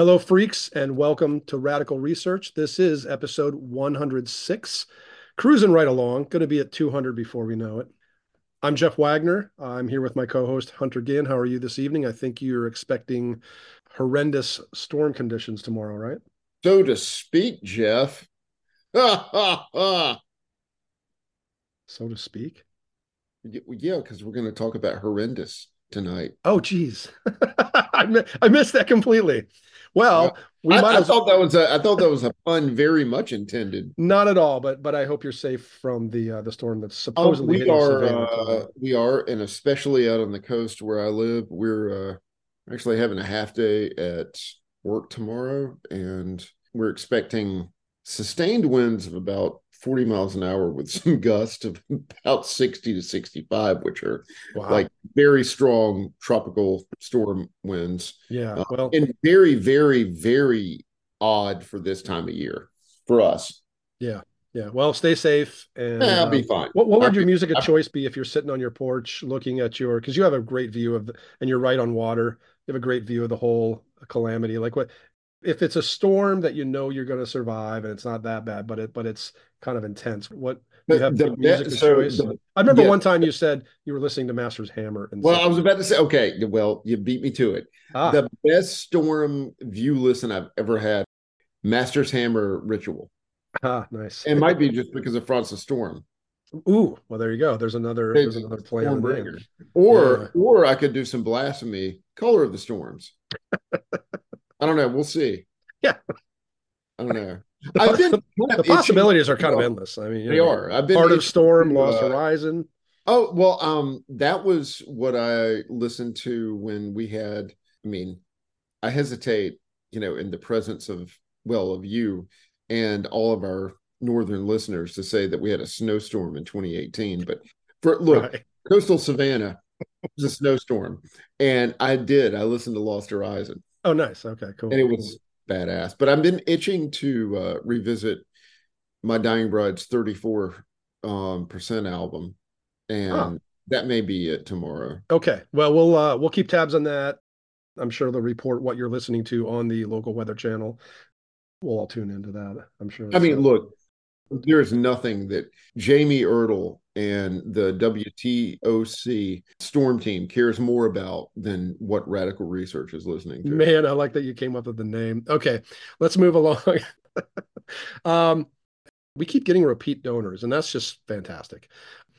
Hello, freaks, and welcome to Radical Research. This is episode 106. Cruising right along, going to be at 200 before we know it. I'm Jeff Wagner. I'm here with my co host, Hunter Ginn. How are you this evening? I think you're expecting horrendous storm conditions tomorrow, right? So to speak, Jeff. so to speak? Yeah, because we're going to talk about horrendous tonight. Oh, geez. I, I missed that completely. Well, we I, might. I thought that was a. I thought that was a pun, very much intended. Not at all, but but I hope you're safe from the uh, the storm that's oh, supposedly. Oh, we are. Uh, we are, and especially out on the coast where I live, we're uh, actually having a half day at work tomorrow, and we're expecting sustained winds of about 40 miles an hour with some gusts of about 60 to 65, which are wow. like very strong tropical storm winds. Yeah. Uh, well, and very, very, very odd for this time of year for us. Yeah. Yeah. Well, stay safe and I'll be uh, fine. What, what would your music of choice be if you're sitting on your porch looking at your, because you have a great view of, the, and you're right on water. You have a great view of the whole calamity. Like what, if it's a storm that you know you're going to survive and it's not that bad, but it, but it's kind of intense. What you have the, music so choice? The, I remember yeah. one time you said you were listening to Masters Hammer. And well, I was about to say, okay, well, you beat me to it. Ah. The best storm view listen I've ever had, Masters Hammer Ritual. Ah, nice. It might be just because of Francis Storm. Ooh, well, there you go. There's another. There's another play on bringer. Or, yeah. or I could do some blasphemy. Color of the Storms. I don't know. We'll see. Yeah. I don't know. I've been the possibilities are kind of endless. I mean, they know, are. I've been part of Storm, to, Lost uh, Horizon. Oh well, um, that was what I listened to when we had. I mean, I hesitate, you know, in the presence of well of you and all of our northern listeners to say that we had a snowstorm in 2018. But for look, right. coastal Savannah was a snowstorm, and I did. I listened to Lost Horizon. Oh, nice. Okay, cool. And it was badass. But I've been itching to uh, revisit my Dying Bride's 34 um, percent album, and huh. that may be it tomorrow. Okay. Well, we'll uh, we'll keep tabs on that. I'm sure they'll report what you're listening to on the local weather channel. We'll all tune into that. I'm sure. I mean, look, there's nothing that Jamie Ertl and the WTOC Storm Team cares more about than what Radical Research is listening to. Man, I like that you came up with the name. Okay, let's move along. um, we keep getting repeat donors, and that's just fantastic.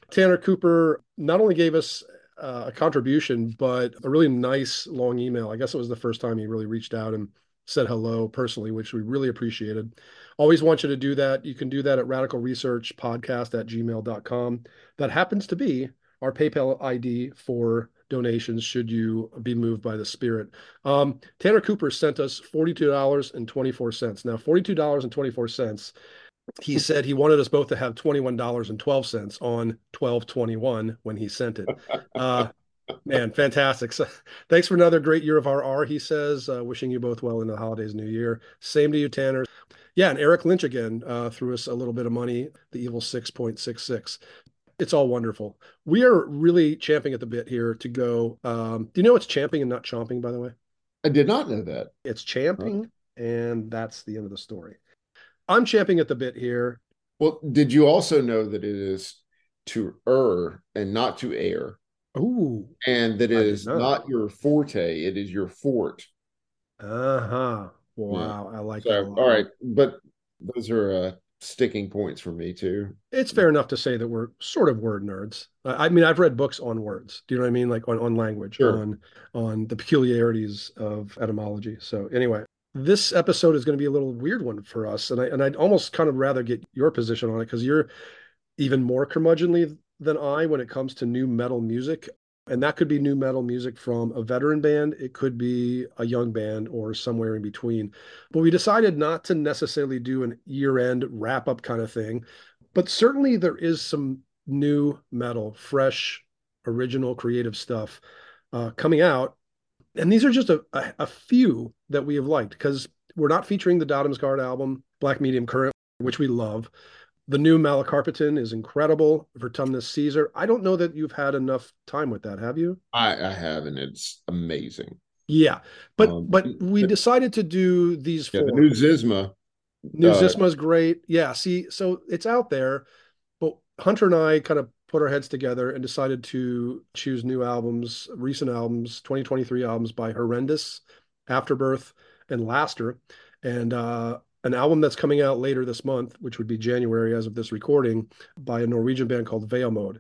Tanner Cooper not only gave us uh, a contribution, but a really nice long email. I guess it was the first time he really reached out and said hello personally, which we really appreciated. Always want you to do that. You can do that at radicalresearchpodcast research podcast at gmail.com. That happens to be our PayPal ID for donations should you be moved by the spirit. Um, Tanner Cooper sent us $42.24. Now, $42.24. He said he wanted us both to have $21.12 on 1221 when he sent it. Uh, Man, fantastic. So, thanks for another great year of RR, he says. Uh, wishing you both well in the holidays, new year. Same to you, Tanner. Yeah, and Eric Lynch again uh, threw us a little bit of money, the evil 6.66. It's all wonderful. We are really champing at the bit here to go. Um, do you know it's champing and not chomping, by the way? I did not know that. It's champing, and that's the end of the story. I'm champing at the bit here. Well, did you also know that it is to err and not to err? Ooh. And that is not your forte, it is your fort. Uh-huh. Wow. Yeah. I like so, All right. But those are uh sticking points for me too. It's fair enough to say that we're sort of word nerds. I mean, I've read books on words. Do you know what I mean? Like on, on language, sure. on on the peculiarities of etymology. So anyway, this episode is going to be a little weird one for us, and I and I'd almost kind of rather get your position on it because you're even more curmudgeonly than I when it comes to new metal music. And that could be new metal music from a veteran band, it could be a young band or somewhere in between. But we decided not to necessarily do an year end wrap up kind of thing. But certainly there is some new metal, fresh, original, creative stuff uh, coming out. And these are just a, a, a few that we have liked because we're not featuring the Dødheimsgard album, Black Medium Current, which we love. The new Malokarpatan is incredible. Vertumnus Caesar. I don't know that you've had enough time with that, have you? I, I have, and it's amazing. Yeah, but um, but we decided to do these yeah, four. The new Zizma. New uh, Zizma is great. Yeah, see, so it's out there, but Hunter and I kind of put our heads together and decided to choose new albums, recent albums, 2023 albums by Horrendous, Afterbirth, and Laster, and uh, an album that's coming out later this month, which would be January as of this recording, by a Norwegian band called Vemod.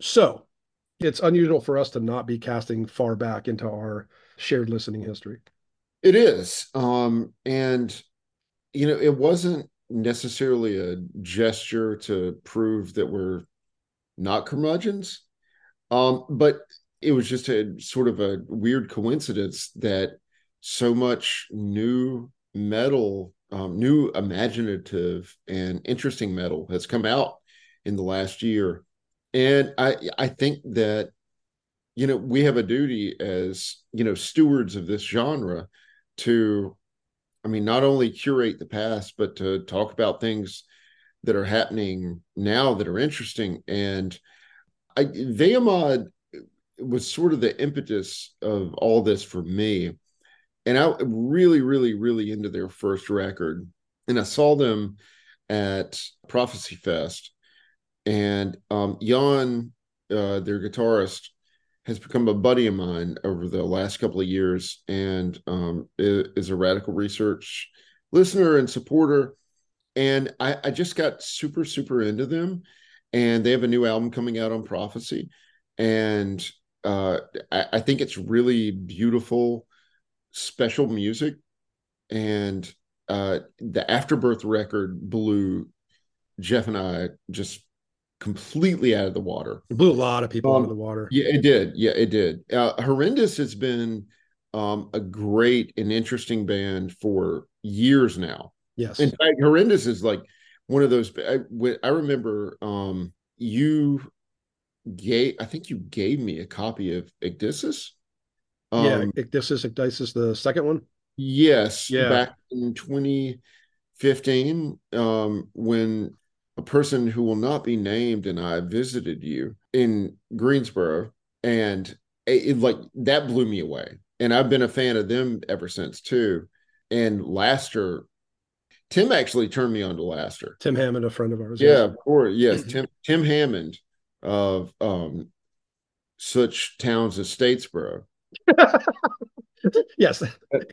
So it's unusual for us to not be casting far back into our shared listening history. It is. Um, and, you know, it wasn't necessarily a gesture to prove that we're not curmudgeons. Um, but it was just a sort of a weird coincidence that so much new metal, um, new imaginative and interesting metal has come out in the last year. And I I think that you know we have a duty as you know stewards of this genre to I mean not only curate the past but to talk about things that are happening now that are interesting and I Vemod was sort of the impetus of all this for me and I really, really, really into their first record. And I saw them at Prophecy Fest, and um, Jan, uh, their guitarist, has become a buddy of mine over the last couple of years, and um, is a radical research listener and supporter. And I, I just got super, super into them. And they have a new album coming out on Prophecy, and uh, I, I think it's really beautiful special music and uh the afterbirth record blew jeff and i just completely out of the water. It blew a lot of people um, out of the water. yeah it did. Yeah it did. Uh horrendous has been um a great and interesting band for years now. Yes. In fact horrendous is like one of those i, I remember um you gave i think you gave me a copy of Ecdysis um, yeah, Ecdysis, Ecdysis, the second one. Yes, yeah. Back in 2015, um, when a person who will not be named and I visited you in Greensboro, and it, it, like that blew me away. And I've been a fan of them ever since too. And Laster, Tim actually turned me on to Laster. Tim Hammond, a friend of ours. Yeah, of course. Yes, Tim Tim Hammond of um, such towns as Statesboro yes,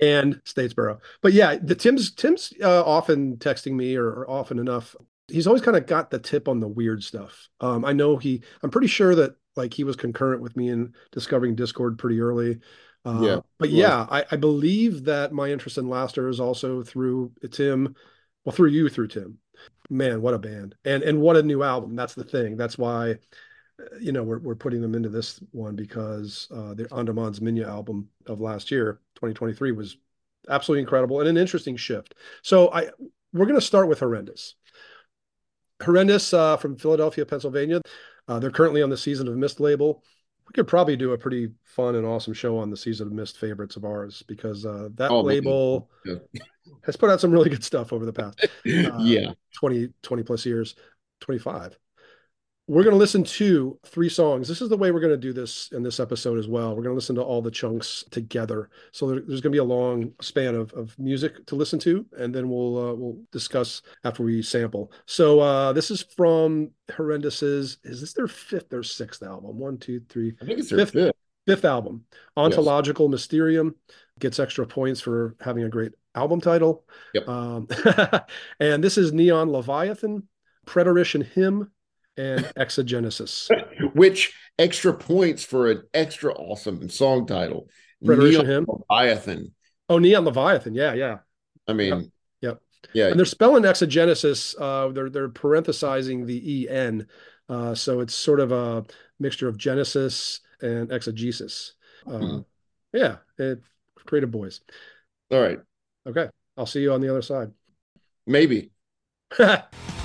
and Statesboro. But yeah, the Tim's Tim's uh, often texting me or, or, often enough. He's always kind of got the tip on the weird stuff. Um, I know he. I'm pretty sure that like he was concurrent with me in discovering Discord pretty early. Uh, yeah, but yeah, I, I, believe that my interest in Laster is also through Tim, well, through you, through Tim. Man, what a band, and and what a new album. That's the thing. That's why you know, we're, we're putting them into this one because uh, the Andermans Mijne album of last year, 2023, was absolutely incredible and an interesting shift. So I we're going to start with Horrendous. Horrendous uh, from Philadelphia, Pennsylvania. Uh, they're currently on the Season of Mist label. We could probably do a pretty fun and awesome show on the Season of Mist favorites of ours because uh, that oh, label yeah. has put out some really good stuff over the past uh, yeah 20 20 plus years 25 we're going to listen to three songs. This is the way we're going to do this in this episode as well. We're going to listen to all the chunks together. So there, there's going to be a long span of, of music to listen to, and then we'll uh, we'll discuss after we sample. So uh, this is from Horrendous's. Is this their fifth or sixth album? One, two, three. I think it's their fifth. Fifth, fifth album. Ontological yes. Mysterium gets extra points for having a great album title. Yep. Um, and this is Neon Leviathan, Preterition Hymn and Exogenesis. Which extra points for an extra awesome song title. Hymn. Leviathan. Oh, Neon Leviathan. Yeah, yeah. I mean, yep. Yeah. And they're spelling exogenesis. Uh, they're they're parenthesizing the en, uh, so it's sort of a mixture of Genesis and exegesis. Uh, mm. Yeah, it, creative boys. All right. Okay, I'll see you on the other side. Maybe.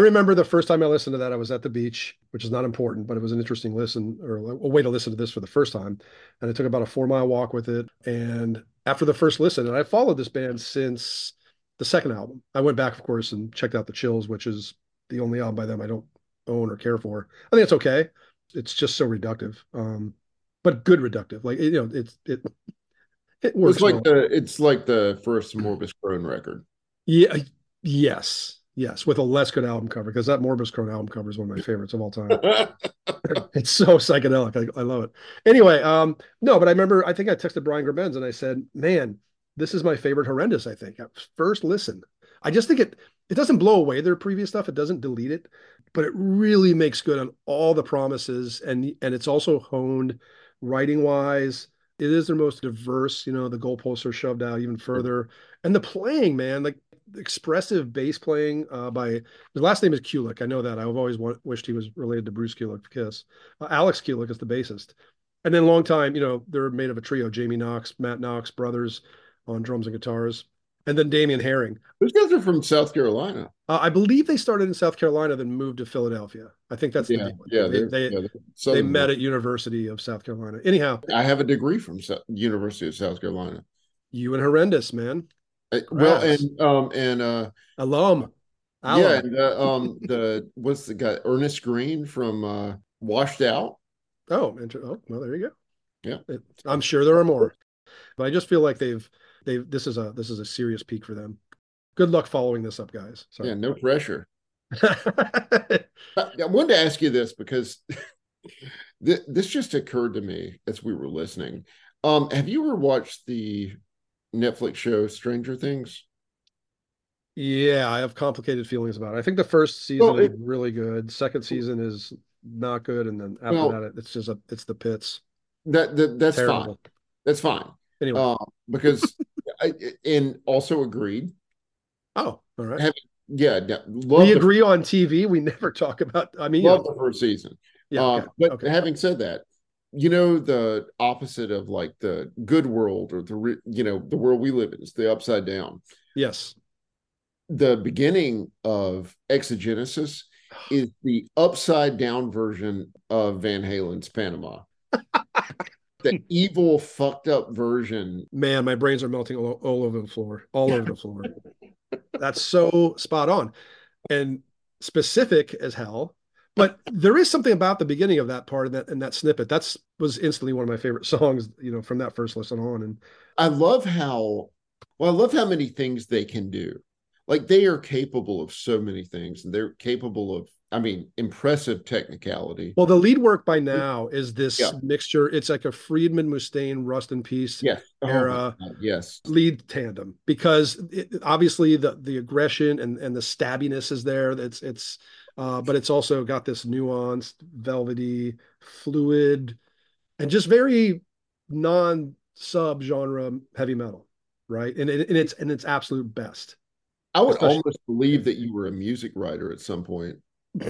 remember the first time I listened to that, I was at the beach, which is not important, but it was an interesting listen or a way to listen to this for the first time. And I took about a four mile walk with it. And after the first listen, and I followed this band since the second album, I went back, of course, and checked out The Chills, which is the only album by them I don't own or care for. I think it's okay. It's just so reductive, um, but good reductive. Like you know, it's it it works. It's like the it's like the first Morbus Chron record. Yeah. Yes. Yes, with a less good album cover because that Morbus Chron album cover is one of my favorites of all time. it's so psychedelic. I, I, love it. Anyway, um, no, but I remember I think I texted Brian Grabenz and I said, "Man, this is my favorite horrendous." I think first listen. I just think it it doesn't blow away their previous stuff. It doesn't delete it, but it really makes good on all the promises and and it's also honed writing wise. It is their most diverse. You know, the goalposts are shoved out even further, and the playing, man, like expressive bass playing uh, by his last name is Kulick. I know that. I've always want, wished he was related to Bruce Kulick Kiss. Uh, Alex Kulick is the bassist. And then long time, you know, they're made of a trio: Jamie Knox, Matt Knox, brothers on drums and guitars, and then Damian Herring. Those guys are from South Carolina. Uh, I believe they started in South Carolina, then moved to Philadelphia. I think that's yeah, the yeah. They they, yeah, they met at University of South Carolina. Anyhow, I have a degree from University of South Carolina. You and horrendous man. Uh, well, and um and uh alum. Alan. Yeah, and, uh, um the what's the guy Ernest Green from uh Washed Out. Oh, inter- oh well, there you go. Yeah, it, I'm sure there are more, but I just feel like they've they've this is a this is a serious peak for them. Good luck following this up, guys. Sorry. Yeah, no pressure. I, I wanted to ask you this because th- this just occurred to me as we were listening. Um, have you ever watched the Netflix show Stranger Things? Yeah, I have complicated feelings about it. I think the first season well, it, is really good. Second season is not good, and then after well, that, it's just a it's the pits. That, that that's Terrible. fine. That's fine. Anyway, uh, because I, and also agreed. Oh, all right. Having, yeah, we agree on TV. We never talk about. I mean, love the first season. Yeah, uh, okay, but okay. having said that, you know the opposite of like the good world or the you know the world we live in is the upside down. Yes. The beginning of exogenesis is the upside down version of van halen's panama. The evil fucked up version. Man my brains are melting all, all over the floor all over the floor. That's so spot on. And specific as hell but there is something about the beginning of that part and that and that snippet that's was instantly one of my favorite songs you know from that first listen on and i love how well i love how many things they can do like they are capable of so many things and they're capable of I mean, impressive technicality. Well, the lead work by now is this yeah. mixture. It's like a Friedman Mustaine Rust in Peace yes. Oh era oh yes. lead tandem because it, obviously the the aggression and and the stabbiness is there. It's it's uh, but it's also got this nuanced, velvety, fluid, and just very non sub genre heavy metal, right? And, and it's and its absolute best. I would Especially, almost believe that you were a music writer at some point.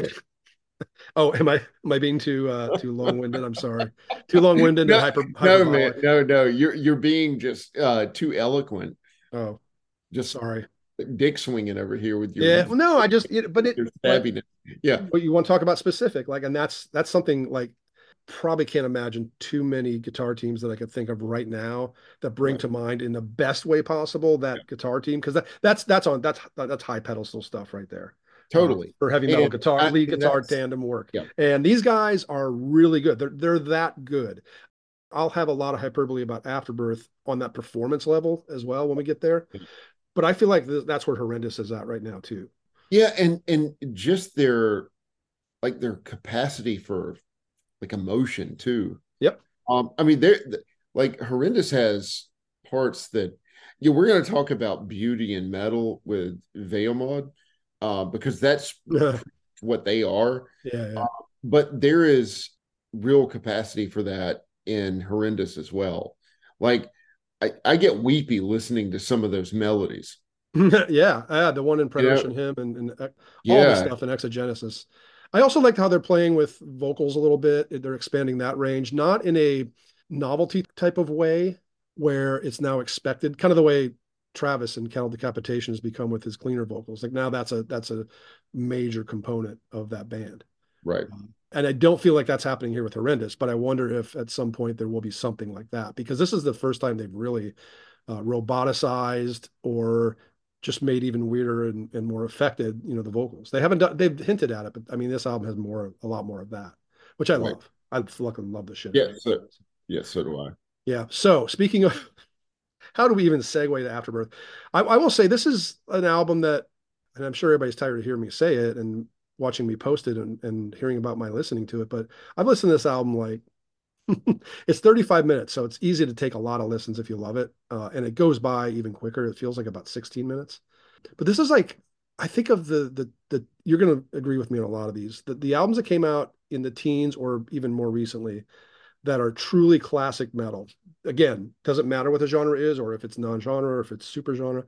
oh, am I am I being too uh too long winded? I'm sorry, too long winded no, and hyper. No, man, no, no. You're you're being just uh too eloquent. Oh, just sorry dick swinging over here with your yeah well, no i just it, but it like, yeah. But you want to talk about specific like and that's that's something like probably can't imagine too many guitar teams that i could think of right now that bring right. to mind in the best way possible that yeah. guitar team because that, that's that's on that's that's high pedestal stuff right there totally. um, for heavy metal and, guitar I, lead guitar tandem work. Yeah. and these guys are really good. They're they're that good. I'll have a lot of hyperbole about Afterbirth on that performance level as well when we get there but I feel like th- that's where horrendous is at right now too. Yeah, and and just their like their capacity for like emotion too. Yep. Um, I mean, they're like horrendous has parts that yeah, we're going to talk about beauty and metal with Vemod, uh, because that's what they are. Yeah. yeah. Uh, but there is real capacity for that in horrendous as well. Like I, I get weepy listening to some of those melodies. yeah, yeah, the one in Preterition Hymn and, and all yeah. the stuff in Exogenesis. I also liked how they're playing with vocals a little bit. They're expanding that range, not in a novelty type of way where it's now expected, kind of the way Travis and Cattle Decapitation has become with his cleaner vocals. Like now that's a that's a major component of that band. Right. Um, and I don't feel like that's happening here with Horrendous, but I wonder if at some point there will be something like that because this is the first time they've really uh, roboticized or just made even weirder and, and more affected, you know, the vocals. They haven't done, they've hinted at it, but I mean, this album has more, a lot more of that, which I right. love. I fucking love the shit. Yeah. So, yeah. So do I. Yeah. So speaking of, how do we even segue to Afterbirth? I, I will say this is an album that, and I'm sure everybody's tired of hearing me say it and watching me post it and, and hearing about my listening to it, but I've listened to this album like it's 35 minutes, so it's easy to take a lot of listens if you love it. Uh, and it goes by even quicker. It feels like about 16 minutes. But this is like, I think of the the the you're gonna agree with me on a lot of these. The the albums that came out in the teens or even more recently that are truly classic metal. Again, doesn't matter what the genre is or if it's non-genre or if it's super genre.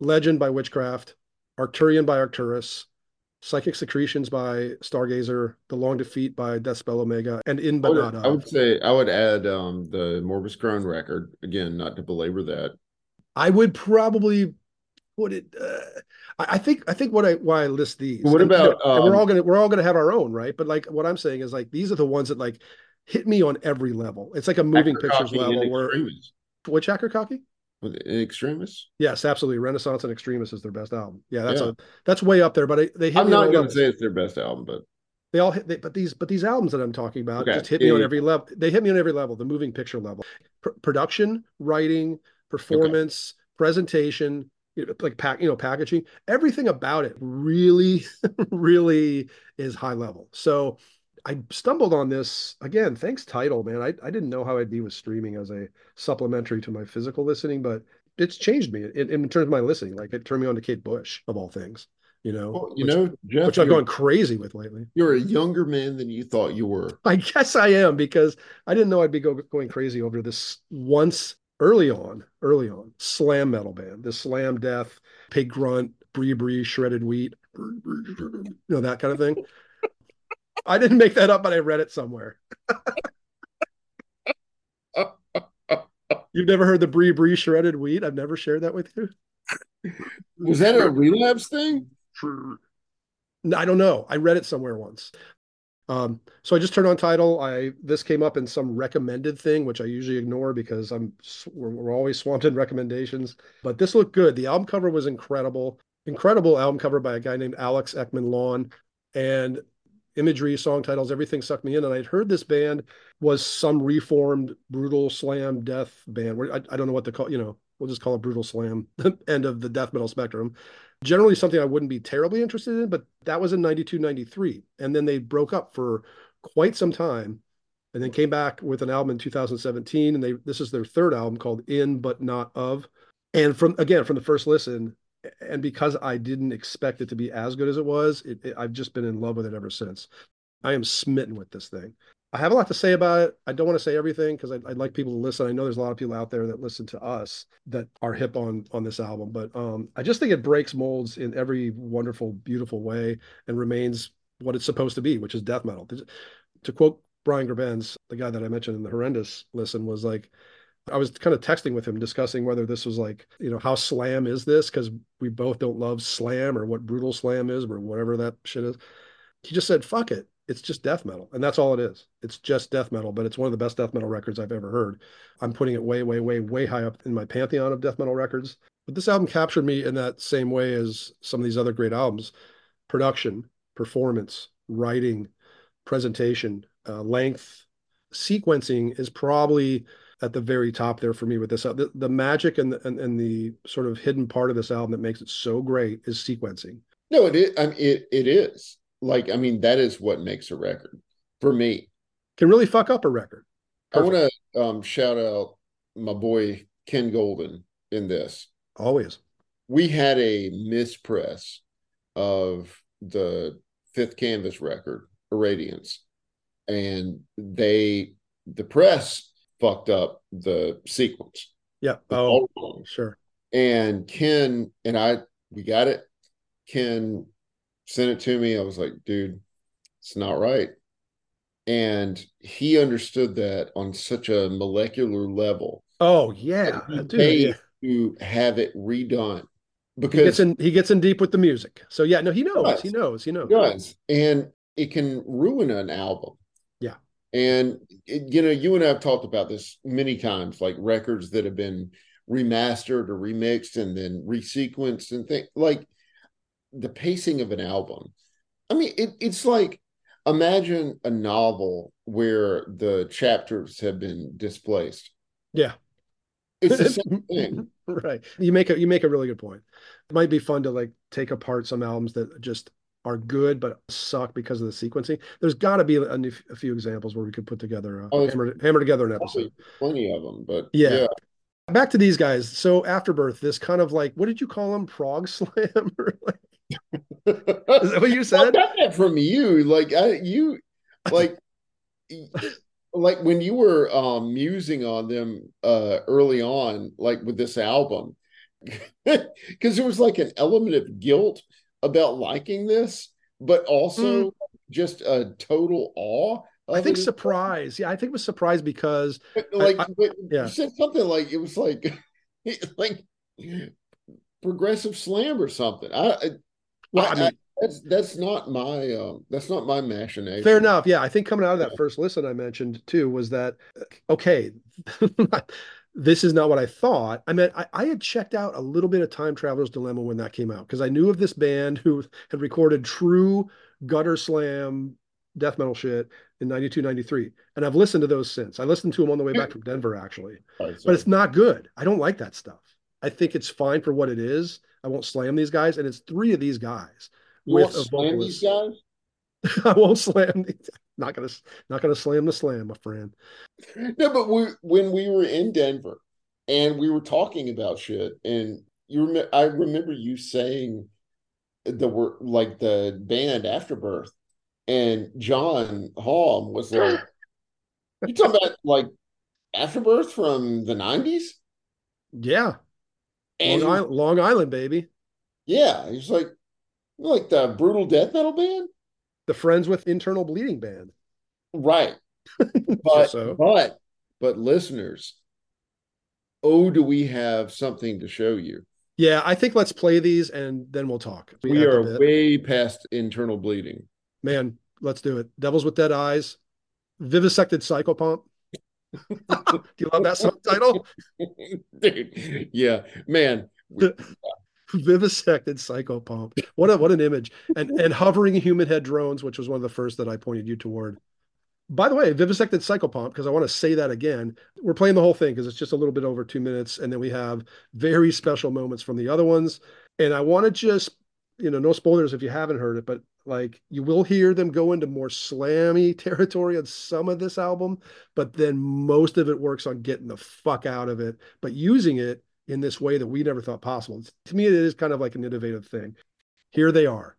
Legend by Witchcraft, Arcturian by Arcturus, Psychic Secretions by Stargazer, The Long Defeat by Deathspell Omega, and In Not Of. I would say I would add um, the Morbus Chron record again, not to belabor that. I would probably put it. Uh, I think I think what I why I list these. What and, about? You know, um, we're all gonna we're all gonna have our own, right? But like what I'm saying is like these are the ones that like hit me on every level. It's like a moving pictures level where which Akercocke? Extremis? Yes, absolutely. Renaissance and Extremis is their best album. Yeah, that's yeah. a that's way up there. But I, they. I'm not going to say it's their best album, but they all hit. They, but these but these albums that I'm talking about okay. just hit me yeah, on every level. They hit me on every level. The moving picture level, P- production, writing, performance, okay. presentation, you know, like pack, you know, packaging. Everything about it really, really is high level. So I stumbled on this again. Thanks, Tidal man. I, I didn't know how I'd be with streaming as a supplementary to my physical listening, but it's changed me in, in terms of my listening. Like it turned me on to Kate Bush of all things. You know, well, you which, know, Jeff, which I've gone crazy with lately. You're a younger man than you thought you were. I guess I am because I didn't know I'd be go, going crazy over this once early on, early on slam metal band, this slam death, pig grunt, brie brie, shredded wheat, you know that kind of thing. I didn't make that up, but I read it somewhere. You've never heard the brie brie shredded wheat? I've never shared that with you. Was that a relapse thing? I don't know. I read it somewhere once. Um, so I just turned on Tidal. I this came up in some recommended thing, which I usually ignore because I'm we're, we're always swamped in recommendations. But this looked good. The album cover was incredible. Incredible album cover by a guy named Alex Eckman-Lawn. And imagery, song titles, everything sucked me in. And I'd heard this band was some reformed brutal slam death band. I, I don't know what to call, you know, we'll just call it brutal slam, end of the death metal spectrum. Generally something I wouldn't be terribly interested in, but that was in 92, 93. And then they broke up for quite some time and then came back with an album in 2017. And they this is their third album called In But Not Of. And from again, from the first listen, and because I didn't expect it to be as good as it was, it, it, I've just been in love with it ever since. I am smitten with this thing. I have a lot to say about it. I don't want to say everything because I'd, I'd, like people to listen. I know there's a lot of people out there that listen to us that are hip on on this album, but um, I just think it breaks molds in every wonderful, beautiful way and remains what it's supposed to be, which is death metal. To quote Brian Grabenz, the guy that I mentioned in the horrendous listen, was like, I was kind of texting with him discussing whether this was like, you know, how slam is this? Because we both don't love slam or what brutal slam is or whatever that shit is. He just said, fuck it. It's just death metal. And that's all it is. It's just death metal, but it's one of the best death metal records I've ever heard. I'm putting it way, way, way, way high up in my pantheon of death metal records. But this album captured me in that same way as some of these other great albums production, performance, writing, presentation, uh, length, sequencing is probably at the very top there for me with this. Uh, the, the magic and the, and, and the sort of hidden part of this album that makes it so great is sequencing. No, it is. I mean, it it is like I mean that is what makes a record for me. Can really fuck up a record. Perfect. I want to um, shout out my boy Ken Golden in this. Always. We had a mispress of the fifth canvas record, Irradiance, and they the press fucked up the sequence. Yeah. Oh, sure. And Ken and I, we got it. Ken sent it to me. I was like, dude, it's not right. And he understood that on such a molecular level. Oh yeah, he, Dude, yeah. to have it redone because he gets in he gets in deep with the music. So yeah, no, he knows, he knows, he knows. He does. And it can ruin an album. And it, you know, you and I have talked about this many times, like records that have been remastered or remixed and then resequenced and things like the pacing of an album. I mean, it, it's like imagine a novel where the chapters have been displaced. Yeah. It's the same thing. right. You make a you make a really good point. It might be fun to like take apart some albums that just are good but suck because of the sequencing. There's got to be a, a, few examples where we could put together a, oh, hammer, hammer together an episode. Plenty of them, but yeah. yeah. Back to these guys. So Afterbirth, this kind of like what did you call them? Prog slam or like is that what you said? I got that from you. Like I, you, like, like when you were um, musing on them uh, early on, like with this album, because there was like an element of guilt about liking this, but also mm. just a total awe. I think surprise. Yeah, I think it was surprise because like I, I, yeah. you said something like it was like like progressive slam or something. I well, I, I mean, that's that's not my um, that's not my machination. Fair enough. Yeah, I think coming out of that first listen I mentioned too was that okay. this is not what I thought. I mean, I, I, had checked out a little bit of Time Traveler's Dilemma when that came out because I knew of this band who had recorded true gutter slam death metal shit in 92, 93. And I've listened to those since. I listened to them on the way back hmm. from Denver, actually. Oh, right, but it's not good. I don't like that stuff. I think it's fine for what it is. I won't slam these guys, and it's three of these guys. You with won't slam these guys. I won't slam. These. Not gonna, not gonna slam the slam, my friend. No, but we, when we were in Denver, and we were talking about shit, and you remember, I remember you saying the word like the band Afterbirth, and John Halm was like, "You talking about like Afterbirth from the '90s?" Yeah, and Long, Island, Long Island, baby. Yeah, he's like like the brutal death metal band, the Friends with Internal Bleeding band, right? But so. but but listeners, oh, do we have something to show you? Yeah, I think let's play these and then we'll talk. We, we are way past internal bleeding. Man, let's do it. Devils with Dead Eyes, Vivisected Psychopomp. Do you love that subtitle? Dude, yeah, man. Vivisected psychopomp. What a what an image. And and hovering human head drones, which was one of the first that I pointed you toward. By the way, vivisected psychopomp, because I want to say that again. We're playing the whole thing because it's just a little bit over two minutes, and then we have very special moments from the other ones. And I want to just, you know, no spoilers if you haven't heard it, but like you will hear them go into more slammy territory on some of this album, but then most of it works on getting the fuck out of it, but using it in this way that we never thought possible. To me, it is kind of like an innovative thing. Here they are.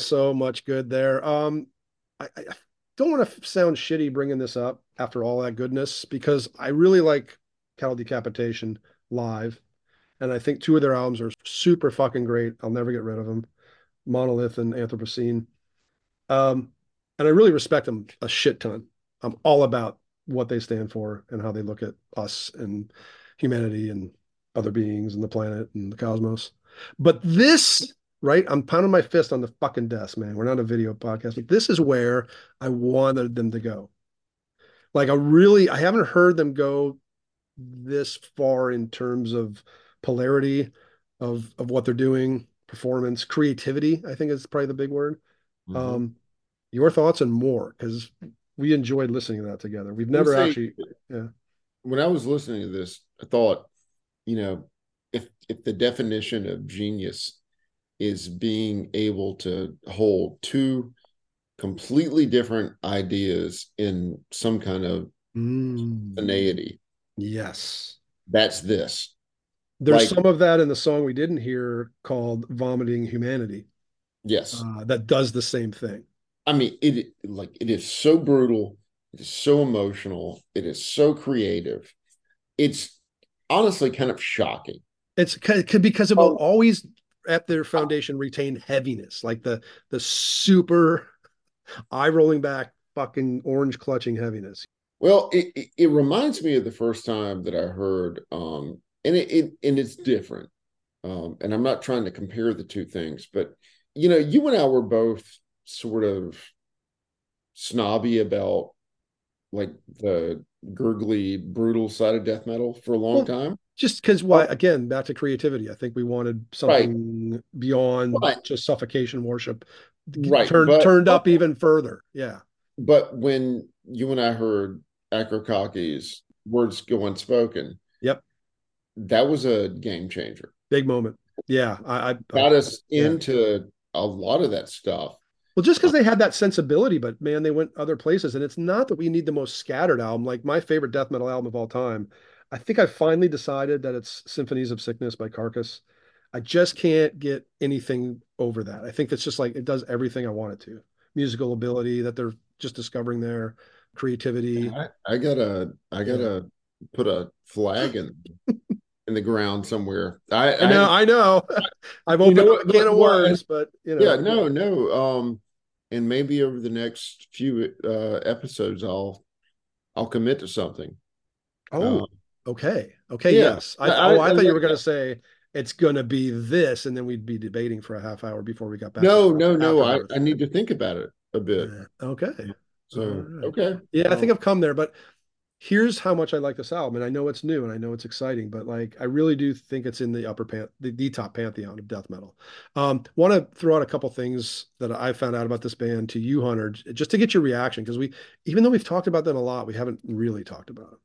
So much good there. Um, I, I don't want to sound shitty bringing this up after all that goodness because I really like Cattle Decapitation live, and I think two of their albums are super fucking great. I'll never get rid of them, Monolith and Anthropocene. Um, and I really respect them a shit ton. I'm all about what they stand for and how they look at us and humanity and other beings and the planet and the cosmos. But this right? I'm pounding my fist on the fucking desk, man. We're not a video podcast, but this is where I wanted them to go. Like I really, I haven't heard them go this far in terms of polarity of of what they're doing, performance, creativity. I think is probably the big word. Mm-hmm. Um, your thoughts and more because we enjoyed listening to that together. We've never say, actually, yeah. When I was listening to this, I thought, you know, if if the definition of genius is being able to hold two completely different ideas in some kind of mm. Yes. That's this. There's like, some of that in the song we didn't hear called Vomiting Humanity. Yes. Uh, that does the same thing. I mean, it like it is so brutal, it is so emotional, it is so creative. It's honestly kind of shocking. It's because it will oh. always at their foundation retain heaviness, like the the super eye rolling back, fucking orange clutching heaviness. Well, it, it, reminds me of the first time that I heard, um, and it, it and it's different. Um, and I'm not trying to compare the two things, but you know, you and I were both sort of snobby about like the gurgly, brutal side of death metal for a long time just because why again back to creativity i think we wanted something right. beyond right. just suffocation worship right turned but, turned up even further yeah but when you and i heard Akrakaki's words go unspoken yep that was a game changer big moment yeah i, I got us into a lot of that stuff well, just because they had that sensibility, but man, they went other places. And it's not that we need the most scattered album. Like my favorite death metal album of all time I think I finally decided that it's Symphonies of Sickness by Carcass. I just can't get anything over that. I think it's just like it does everything I want it to. Musical ability that they're just discovering there, creativity. I, I gotta, I gotta yeah. put a flag in in the ground somewhere. I, I know, I, I know. I've opened you know, a can of worms, but you know. Yeah, no, no. Um, and maybe over the next few uh episodes, I'll I'll commit to something. Oh, um, Okay. Okay. Yeah. Yes. I, I, oh, I, I thought you were going to say it's going to be this, and then we'd be debating for a half hour before we got back. No, no, no. I, I need to think about it a bit. Okay. So right. okay. Yeah, well, I think I've come there, but here's how much I like this album, and I know it's new and I know it's exciting, but like I really do think it's in the upper pan, the, the top pantheon of death metal. Um, want to throw out a couple things that I found out about this band to you, Hunter, just to get your reaction because we, even though we've talked about them a lot, we haven't really talked about them.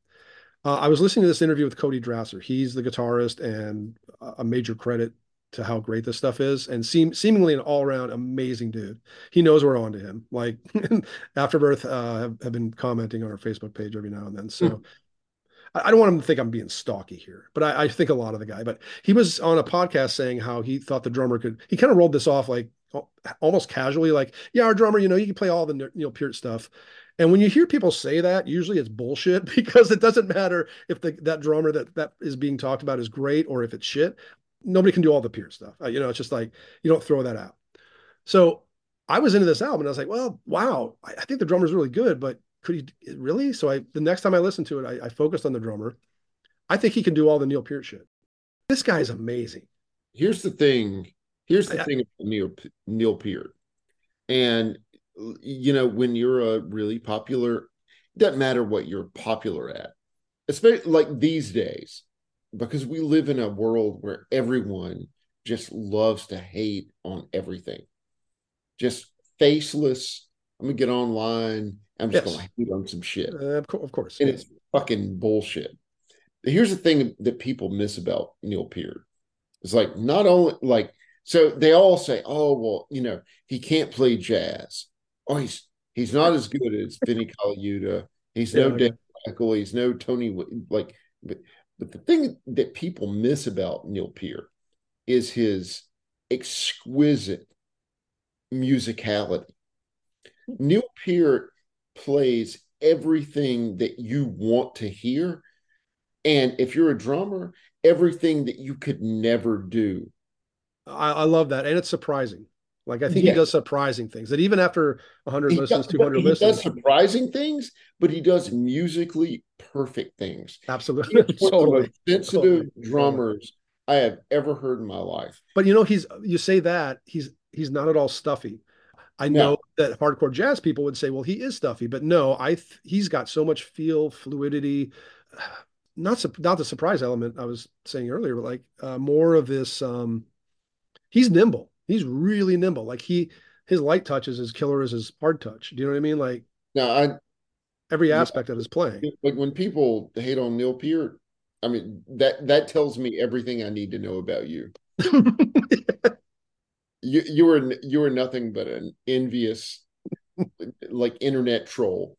Uh, I was listening to this interview with Cody Drasser. He's the guitarist and a major credit to how great this stuff is, and seem seemingly an all around amazing dude. He knows we're on to him. Like Afterbirth uh, have, have been commenting on our Facebook page every now and then. So. Mm. I don't want him to think I'm being stalky here, but I, I, think a lot of the guy. But he was on a podcast saying how he thought the drummer could. He kind of rolled this off like almost casually, like, "Yeah, our drummer, you know, he can play all the Neil Peart stuff." And when you hear people say that, usually it's bullshit because it doesn't matter if the, that drummer that that is being talked about is great or if it's shit. Nobody can do all the Peart stuff. Uh, you know, it's just like you don't throw that out. So I was into this album and I was like, well, wow, I, I think the drummer's really good, but could he really? So I the next time I listened to it, I, I focused on the drummer. I think he can do all the Neil Peart shit. This guy's amazing. Here's the thing. Here's the I, thing Neil Neil Peart. And you know, when you're a really popular, it doesn't matter what you're popular at, especially like these days, because we live in a world where everyone just loves to hate on everything. Just faceless. I'm gonna get online. I'm just yes. gonna hate on some shit. Uh, of, co- of course. And it's fucking bullshit. Here's the thing that people miss about Neil Peart. It's like not only like so they all say, oh well, you know, he can't play jazz oh, he's he's not as good as Vinnie Colaiuta. He's no yeah, Dave Weckl. He's no Tony. Like, but, but the thing that people miss about Neil Peart is his exquisite musicality. Neil Peart plays everything that you want to hear. And if you're a drummer, everything that you could never do. I, I love that. And it's surprising. Like I think he does surprising things that even after 100 he listens, does, 200 he listens, does surprising things, but he does musically perfect things. Absolutely, totally. sensitive totally. drummers I have ever heard in my life. But you know, he's you say that he's he's not at all stuffy. I know no. that hardcore jazz people would say, well, he is stuffy, but no, I th- he's got so much feel, fluidity. Not su- not the surprise element I was saying earlier, but like uh, more of this. Um, he's nimble. He's really nimble. Like he his light touch is as killer as his hard touch. Do you know what I mean? Like now, I every aspect yeah, of his playing. Like when people hate on Neil Peart, I mean that that tells me everything I need to know about you. you you were you were nothing but an envious like internet troll.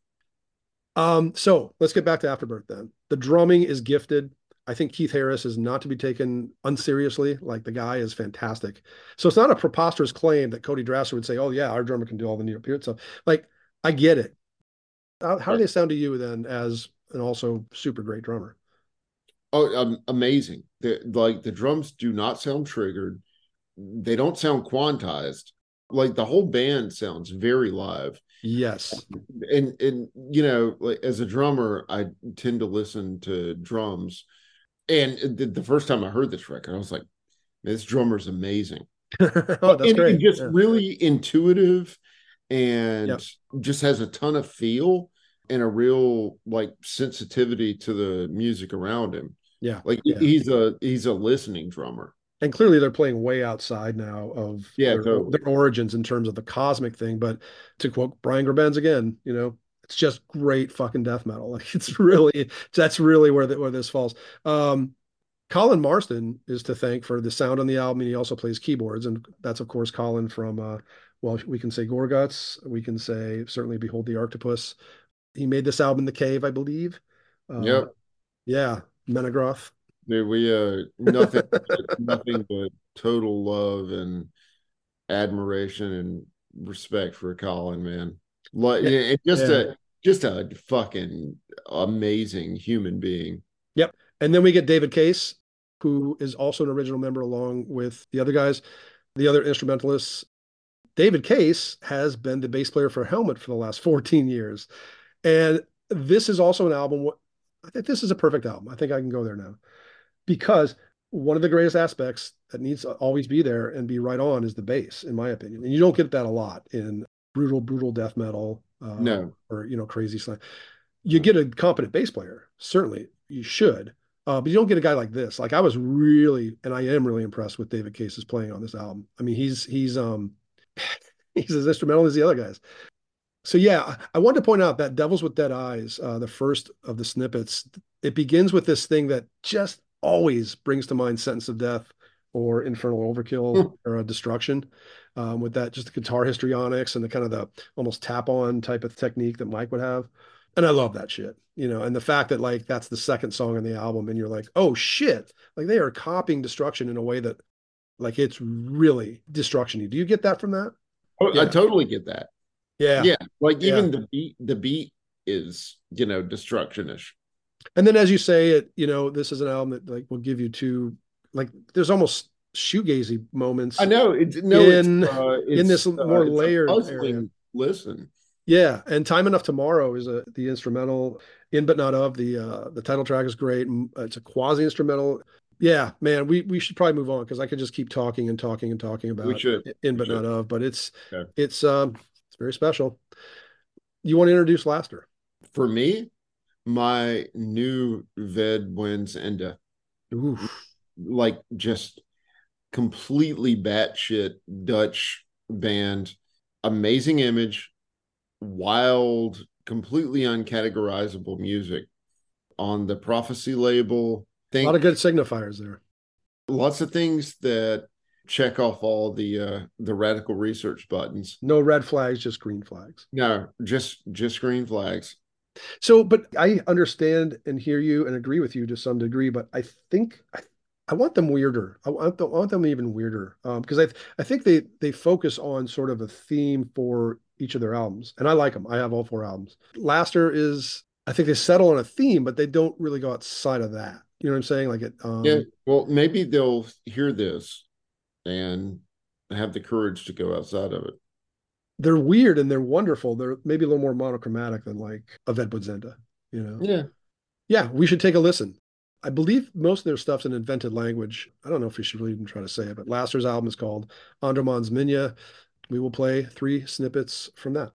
Um, so let's get back to Afterbirth then. The drumming is gifted. I think Keith Harris is not to be taken unseriously. Like the guy is fantastic. So it's not a preposterous claim that Cody Drasser would say, "Oh yeah, our drummer can do all the Neil Peart stuff." Like I get it. How, how do they sound to you then as an also super great drummer? Oh, um, amazing! The, like the drums do not sound triggered they don't sound quantized. Like the whole band sounds very live. Yes. And and you know, like as a drummer, I tend to listen to drums. And the, the first time I heard this record, I was like, this drummer's amazing. oh, that's and, great. And just yeah. really intuitive and yep. just has a ton of feel and a real like sensitivity to the music around him. Yeah. Like yeah. he's a he's a listening drummer and clearly they're playing way outside now of yeah, their, totally. their, origins in terms of the cosmic thing. But to quote Brian Grabenz again, you know, it's just great fucking death metal. Like it's really that's really where the, where this falls. Um, Colin Marston is to thank for the sound on the album, and he also plays keyboards, and that's of course Colin from uh, well, we can say Gorguts, we can say certainly Behold the Arctopus. He made this album in the cave, I believe. Uh, yep. Yeah, Menegroth. Dude, we uh nothing nothing but total love and admiration and respect for Colin, man. Like yeah. just yeah. a just a fucking amazing human being. Yep. And then we get David Case, who is also an original member along with the other guys, the other instrumentalists. David Case has been the bass player for Helmet for the last 14 years. And this is also an album. I think this is a perfect album. I think I can go there now because one of the greatest aspects that needs to always be there and be right on is the bass, in my opinion. And you don't get that a lot in brutal, brutal death metal. Uh, no. Or, you know, crazy slang. You get a competent bass player. Certainly you should. Uh, but you don't get a guy like this. Like I was really, and I am really impressed with David Case's playing on this album. I mean, he's, he's, um, he's as instrumental as the other guys. So yeah, I wanted to point out that Devils with Dead Eyes, uh, the first of the snippets, it begins with this thing that just always brings to mind Sentence of Death or Infernal Overkill hmm. or a Destruction. Um, with that, just the guitar histrionics and the kind of the almost tap on type of technique that Mike would have. And I love that shit, you know, and the fact that like that's the second song on the album and you're like, oh shit, like they are copying Destruction in a way that like it's really destruction Do you get that from that? Oh, yeah. I totally get that. Yeah. Yeah. Like even yeah. the beat, the beat is, you know, destructionish and then as you say it you know this is an album that like will give you two like there's almost shoegazy moments i know it's no in it's, uh, it's, in this uh, more layered listen yeah and time enough tomorrow is a the instrumental in but not of the uh the title track is great it's a quasi instrumental yeah man we we should probably move on because i could just keep talking and talking and talking about we should. in but not of but it's okay. it's um it's very special you want to introduce laster for me my new Ved Buens Ende. Oof. Like just completely batshit Dutch band. Amazing image, wild, completely uncategorizable music on the Prophecy label. Think, a lot of good signifiers there. Lots of things that check off all the uh the radical research buttons. No red flags, just green flags. No, just just green flags. So, but I understand and hear you and agree with you to some degree, but I think I, I want them weirder. I want them, I want them even weirder because um, I I think they they focus on sort of a theme for each of their albums, and I like them. I have all four albums. Laster is I think they settle on a theme, but they don't really go outside of that. You know what I'm saying? Like it. Um, yeah. Well, maybe they'll hear this and have the courage to go outside of it. They're weird and they're wonderful. They're maybe a little more monochromatic than like a Ved Buens Ende, you know? Yeah. Yeah, we should take a listen. I believe most of their stuff's in invented language. I don't know if we should really even try to say it, but Laster's album is called Andermans Mijne. We will play three snippets from that.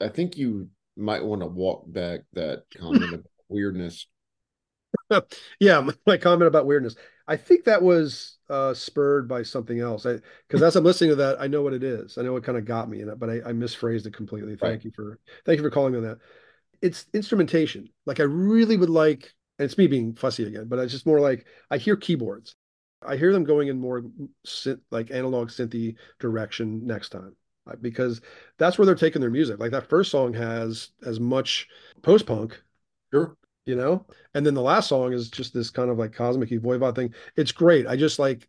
I, think you might want to walk back that comment of weirdness. yeah, my, my, comment about weirdness. I think that was uh, spurred by something else. Because as I'm listening to that, I know what it is. I know what kind of got me in it, but I, I misphrased it completely. Thank right. you for thank you for calling me on that. It's instrumentation. Like I really would like, and it's me being fussy again, but it's just more like I hear keyboards. I hear them going in more synth, like analog synthy direction next time Uh, because that's where they're taking their music. Like that first song has as much post punk, sure, you know, and then the last song is just this kind of like cosmic voivod thing. It's great. I just like,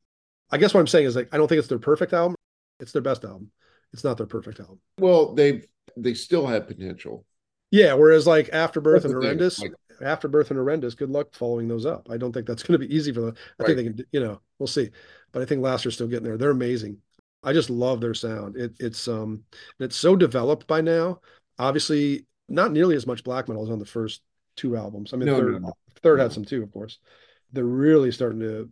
I guess what I'm saying is like I don't think it's their perfect album. It's their best album. It's not their perfect album. Well, they they still have potential. Yeah, whereas like Afterbirth and Horrendous, like, Afterbirth and Horrendous, good luck following those up. I don't think that's going to be easy for them. I right. think they can, you know, we'll see. But I think Laster's still getting there. They're amazing. I just love their sound. It, it's um, it's so developed by now. Obviously, not nearly as much black metal as on the first two albums. I mean, no, third, no, no. third had some too, of course. They're really starting to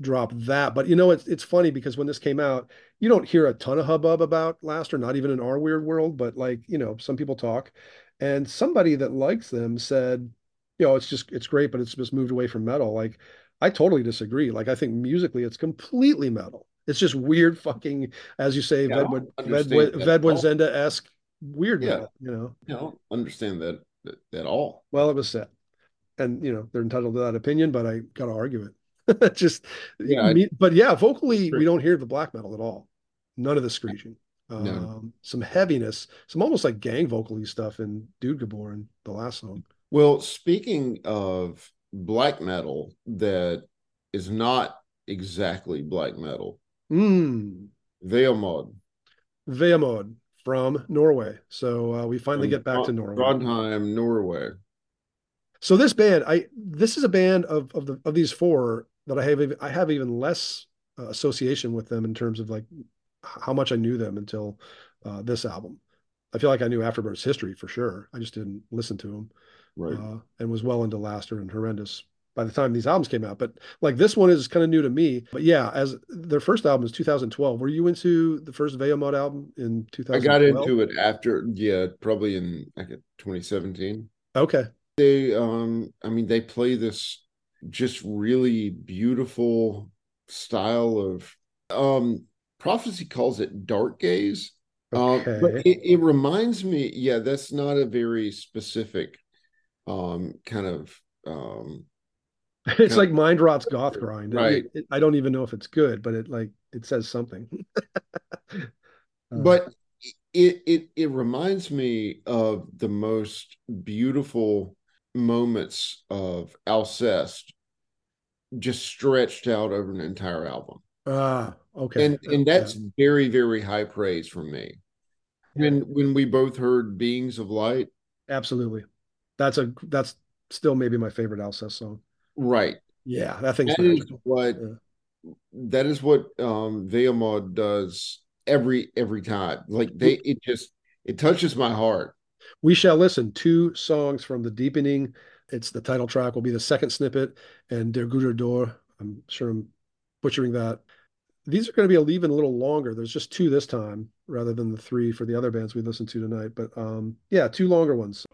drop that. But you know, it's it's funny because when this came out, you don't hear a ton of hubbub about Laster, not even in our weird world, but like, you know, some people talk. And somebody that likes them said, you know, it's just it's great, but it's just moved away from metal. Like, I totally disagree. Like, I think musically, it's completely metal. It's just weird, fucking, as you say, yeah, Ved Buens Ende esque weird yeah. metal. You know, I don't understand that at all. Well, it was set, and you know they're entitled to that opinion, but I got to argue it. just yeah, me, but yeah, vocally, we don't hear the black metal at all. None of the screeching. Um, no. some heaviness, some almost like gang vocally stuff in Doodgeboren in the last song. Well, speaking of black metal that is not exactly black metal, mm. Vemod from Norway. So uh, we finally get back to Norway. Trondheim, Norway. So this band, I this is a band of of the of these four that I have I have even less uh, association with them in terms of like how much I knew them until uh, this album. I feel like I knew Afterbirth's history for sure. I just didn't listen to them right. uh, and was well into Laster and Horrendous by the time these albums came out. But like this one is kind of new to me. But yeah, as their first album is 2012. Were you into the first Vemod album in 2012? I got into it after, yeah, probably in like 2017. Okay. They, um, I mean, they play this just really beautiful style of, um, prophecy calls it dark gaze. Okay. Um, but it, it reminds me, yeah, that's not a very specific um, kind of um, it's like mind rot's goth grind. Right. it, it, i don't even know if it's good but it like it says something. Uh, but it it it reminds me of the most beautiful moments of alcest just stretched out over an entire album. Ah okay. And and that's yeah. very very high praise from me. When when we both heard beings of light. Absolutely. That's a that's still maybe my favorite Alcest song. Right. Yeah, that thing's that is what yeah. that is what um Vemod does every every time. Like they it just it touches my heart. We shall listen two songs from the deepening. It's the title track will be the second snippet and Der Guder Dør. I'm sure I'm butchering that. These are going to be even a little longer. There's just two this time rather than the three for the other bands we listened to tonight. But um, yeah, two longer ones.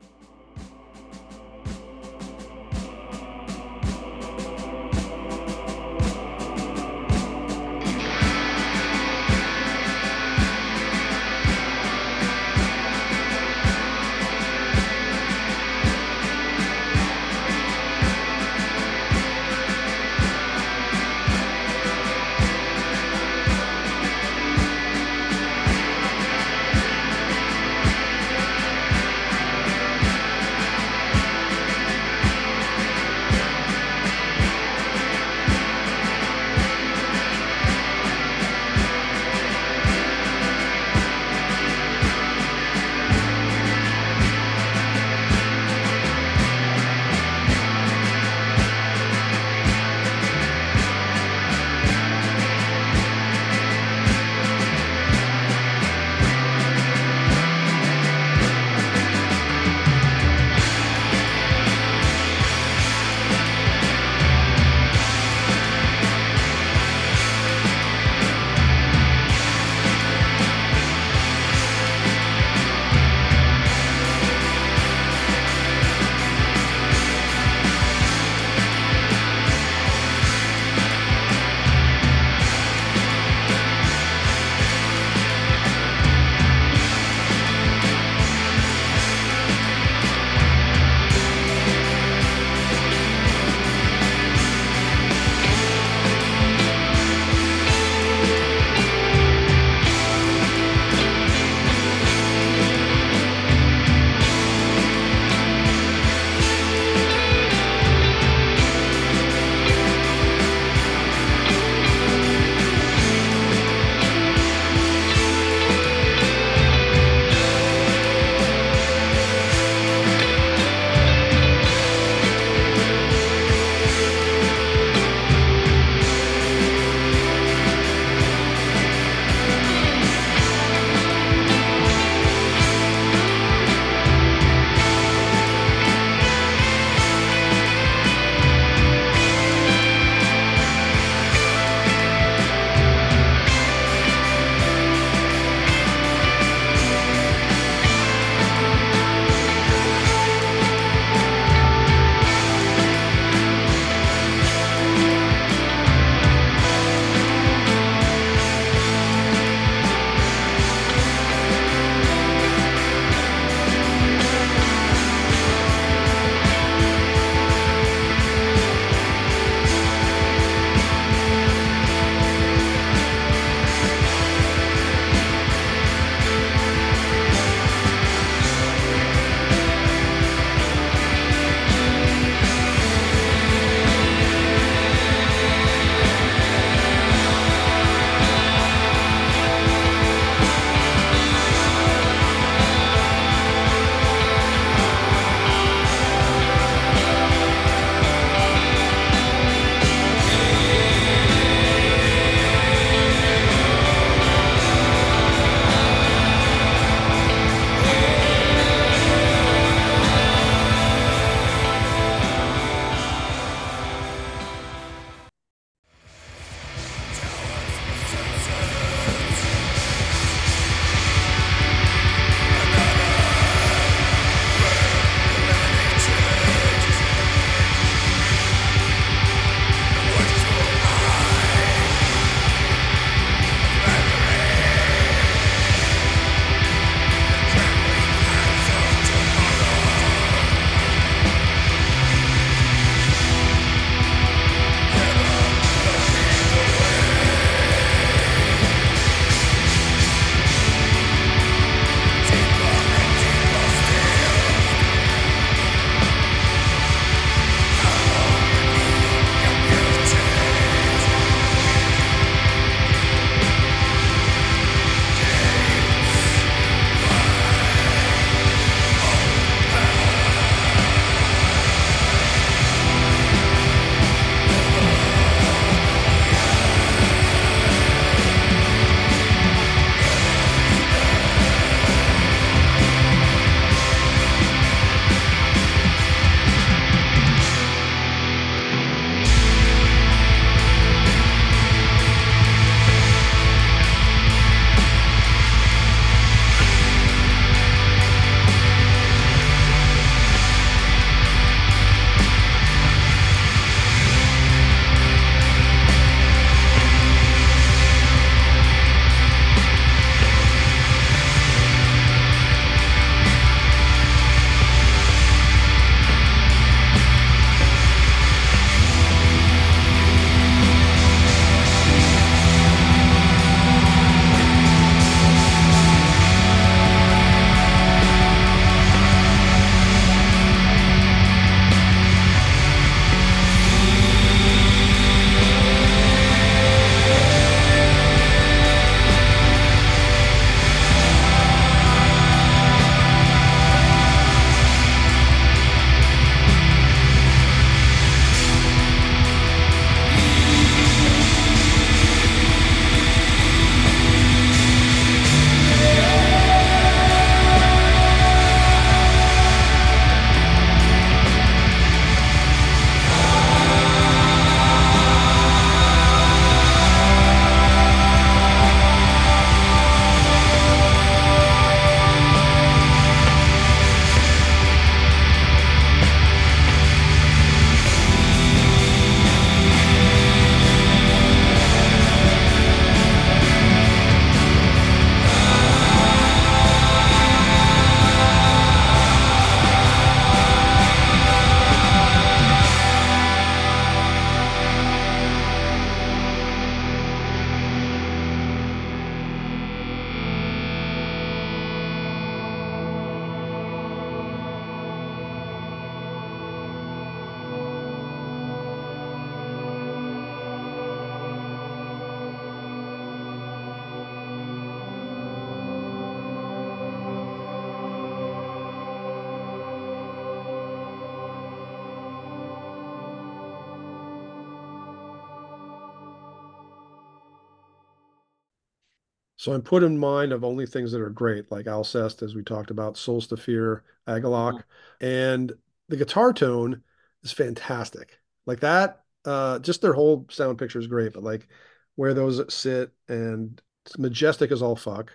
So I'm put in mind of only things that are great, like Alcest, as we talked about, Solstafir, Agalloch, mm-hmm. and the guitar tone is fantastic. Like that, uh, just their whole sound picture is great, but like where those sit and it's majestic as all fuck,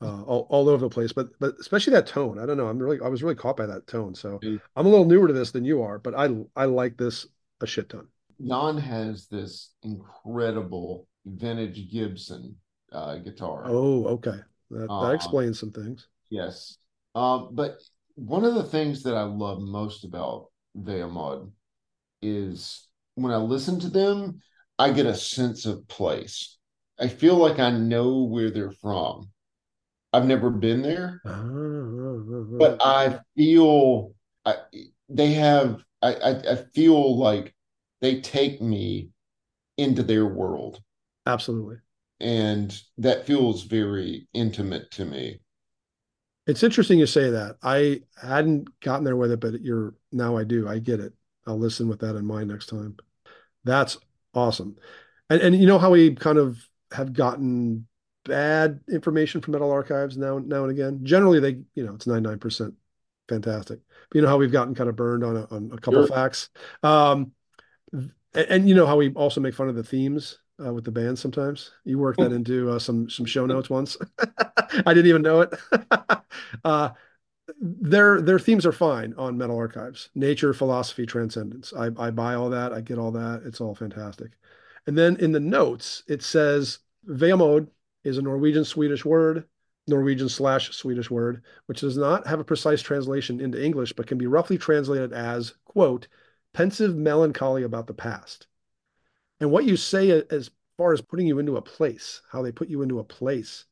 uh, all, all over the place. But but especially that tone, I don't know. I'm really I was really caught by that tone. So mm-hmm. I'm a little newer to this than you are, but I I like this a shit ton. Jan has this incredible vintage Gibson uh, guitar. Oh, okay. That, that uh, explains some things. Yes. Um, but one of the things that I love most about Vemod is when I listen to them, I get a sense of place. I feel like I know where they're from. I've never been there, uh, but I feel I, they have. I, I, I feel like they take me into their world. Absolutely and that feels very intimate to me. It's interesting you say that. I hadn't gotten there with it but you're now i do. I get it. I'll listen with that in mind next time. That's awesome. And and you know how we kind of have gotten bad information from metal archives now now and again? Generally they you know it's 99% fantastic. But you know how we've gotten kind of burned on a, on a couple sure. facts? Um and, and you know how we also make fun of the themes uh, with the band sometimes. You work that into uh, some some show notes once. I didn't even know it. uh, their their themes are fine on Metal Archives. Nature, philosophy, transcendence. I, I buy all that. I get all that. It's all fantastic. And then in the notes it says Vemod is a Norwegian Swedish word, Norwegian slash Swedish word, which does not have a precise translation into English, but can be roughly translated as quote pensive melancholy about the past and what you say as far as putting you into a place, how they put you into a place,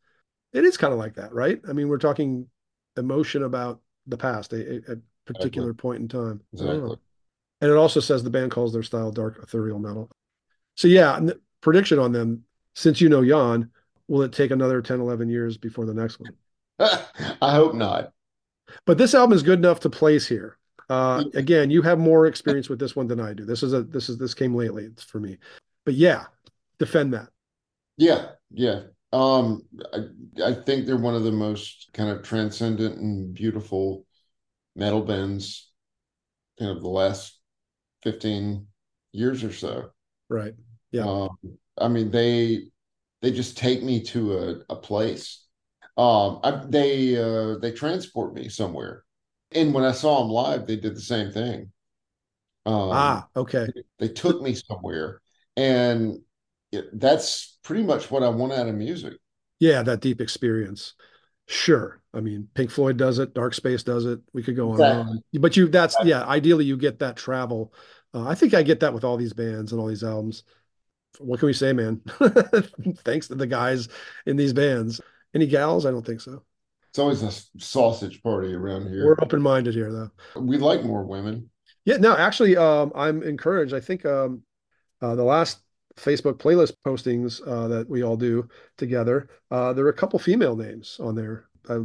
it is kind of like that, right? I mean, we're talking emotion about the past, a, a particular exactly. point in time. Exactly. And it also says the band calls their style dark ethereal metal. So yeah, prediction on them, since you know Jan, will it take another 10, 11 years before the next one? I hope not. But this album is good enough to place here. Uh, again, you have more experience with this one than I do. This is a this is this came lately. It's for me, but yeah, defend that. Yeah, yeah. Um, I I think they're one of the most kind of transcendent and beautiful metal bands, kind of the last fifteen years or so. Right. Yeah. Um, I mean they they just take me to a, a place. Um, I, they uh, they transport me somewhere and when I saw them live, they did the same thing. Um, ah, okay. They took me somewhere, and it, that's pretty much what I want out of music. Yeah, that deep experience. Sure. I mean, Pink Floyd does it. Dark Space does it. We could go on exactly. on. But you, that's yeah. Ideally, you get that travel. Uh, I think I get that with all these bands and all these albums. What can we say, man? Thanks to the guys in these bands. Any gals? I don't think so. It's always a sausage party around here. We're open minded here, though. We like more women. Yeah, no, actually, um, I'm encouraged. I think um, uh, the last Facebook playlist postings uh, that we all do together, uh, there were a couple female names on there. I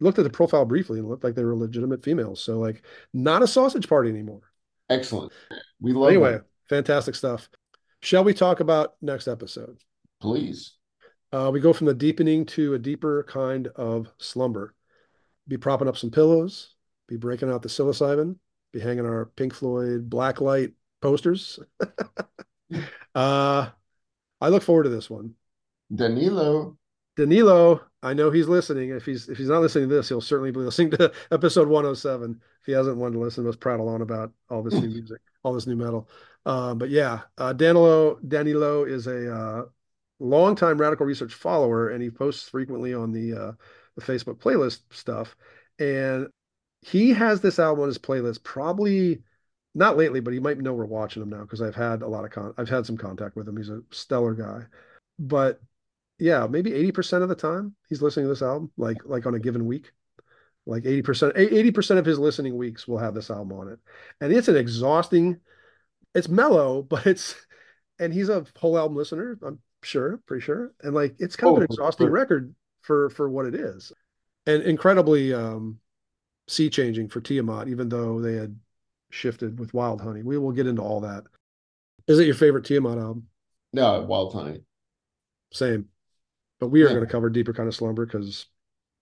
looked at the profile briefly and looked like they were legitimate females. So, like, not a sausage party anymore. Excellent. We love. Anyway, them. fantastic stuff. Shall we talk about next episode? Please. Uh, we go from the deepening to a deeper kind of slumber. Be propping up some pillows, be breaking out the psilocybin, be hanging our Pink Floyd black light posters. uh, I look forward to this one. Danilo. Danilo, I know he's listening. If he's if he's not listening to this, he'll certainly be listening to episode 107. If he hasn't wanted to listen to us prattle on about all this new music, all this new metal. Uh, but yeah, uh, Danilo Danilo is a uh, longtime Radical Research follower, and he posts frequently on the uh, the Facebook playlist stuff. And he has this album on his playlist, probably not lately, but he might know we're watching him now because I've had a lot of con. I've had some contact with him. He's a stellar guy, but yeah, maybe eighty percent of the time he's listening to this album, like like on a given week. Like 80%, 80% of his listening weeks will have this album on it. And it's an exhausting, it's mellow, but it's and he's a whole album listener. I'm sure, pretty sure. And like it's kind oh, of an exhausting sure. record for for what it is. And incredibly um sea changing for Tiamat, even though they had shifted with Wild Honey. We will get into all that. Is it your favorite Tiamat album? No, Wild Honey. Same. But we are Yeah. going to cover deeper kind of slumber because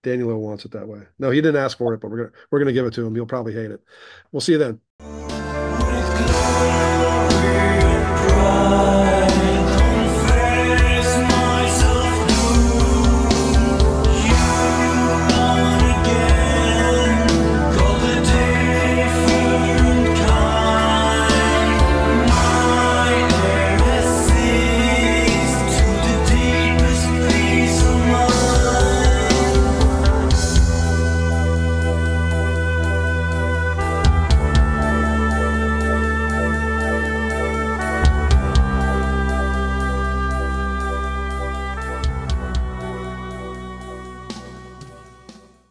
Daniel wants it that way. No, he didn't ask for it, but we're gonna we're gonna give it to him. He'll probably hate it. We'll see you then.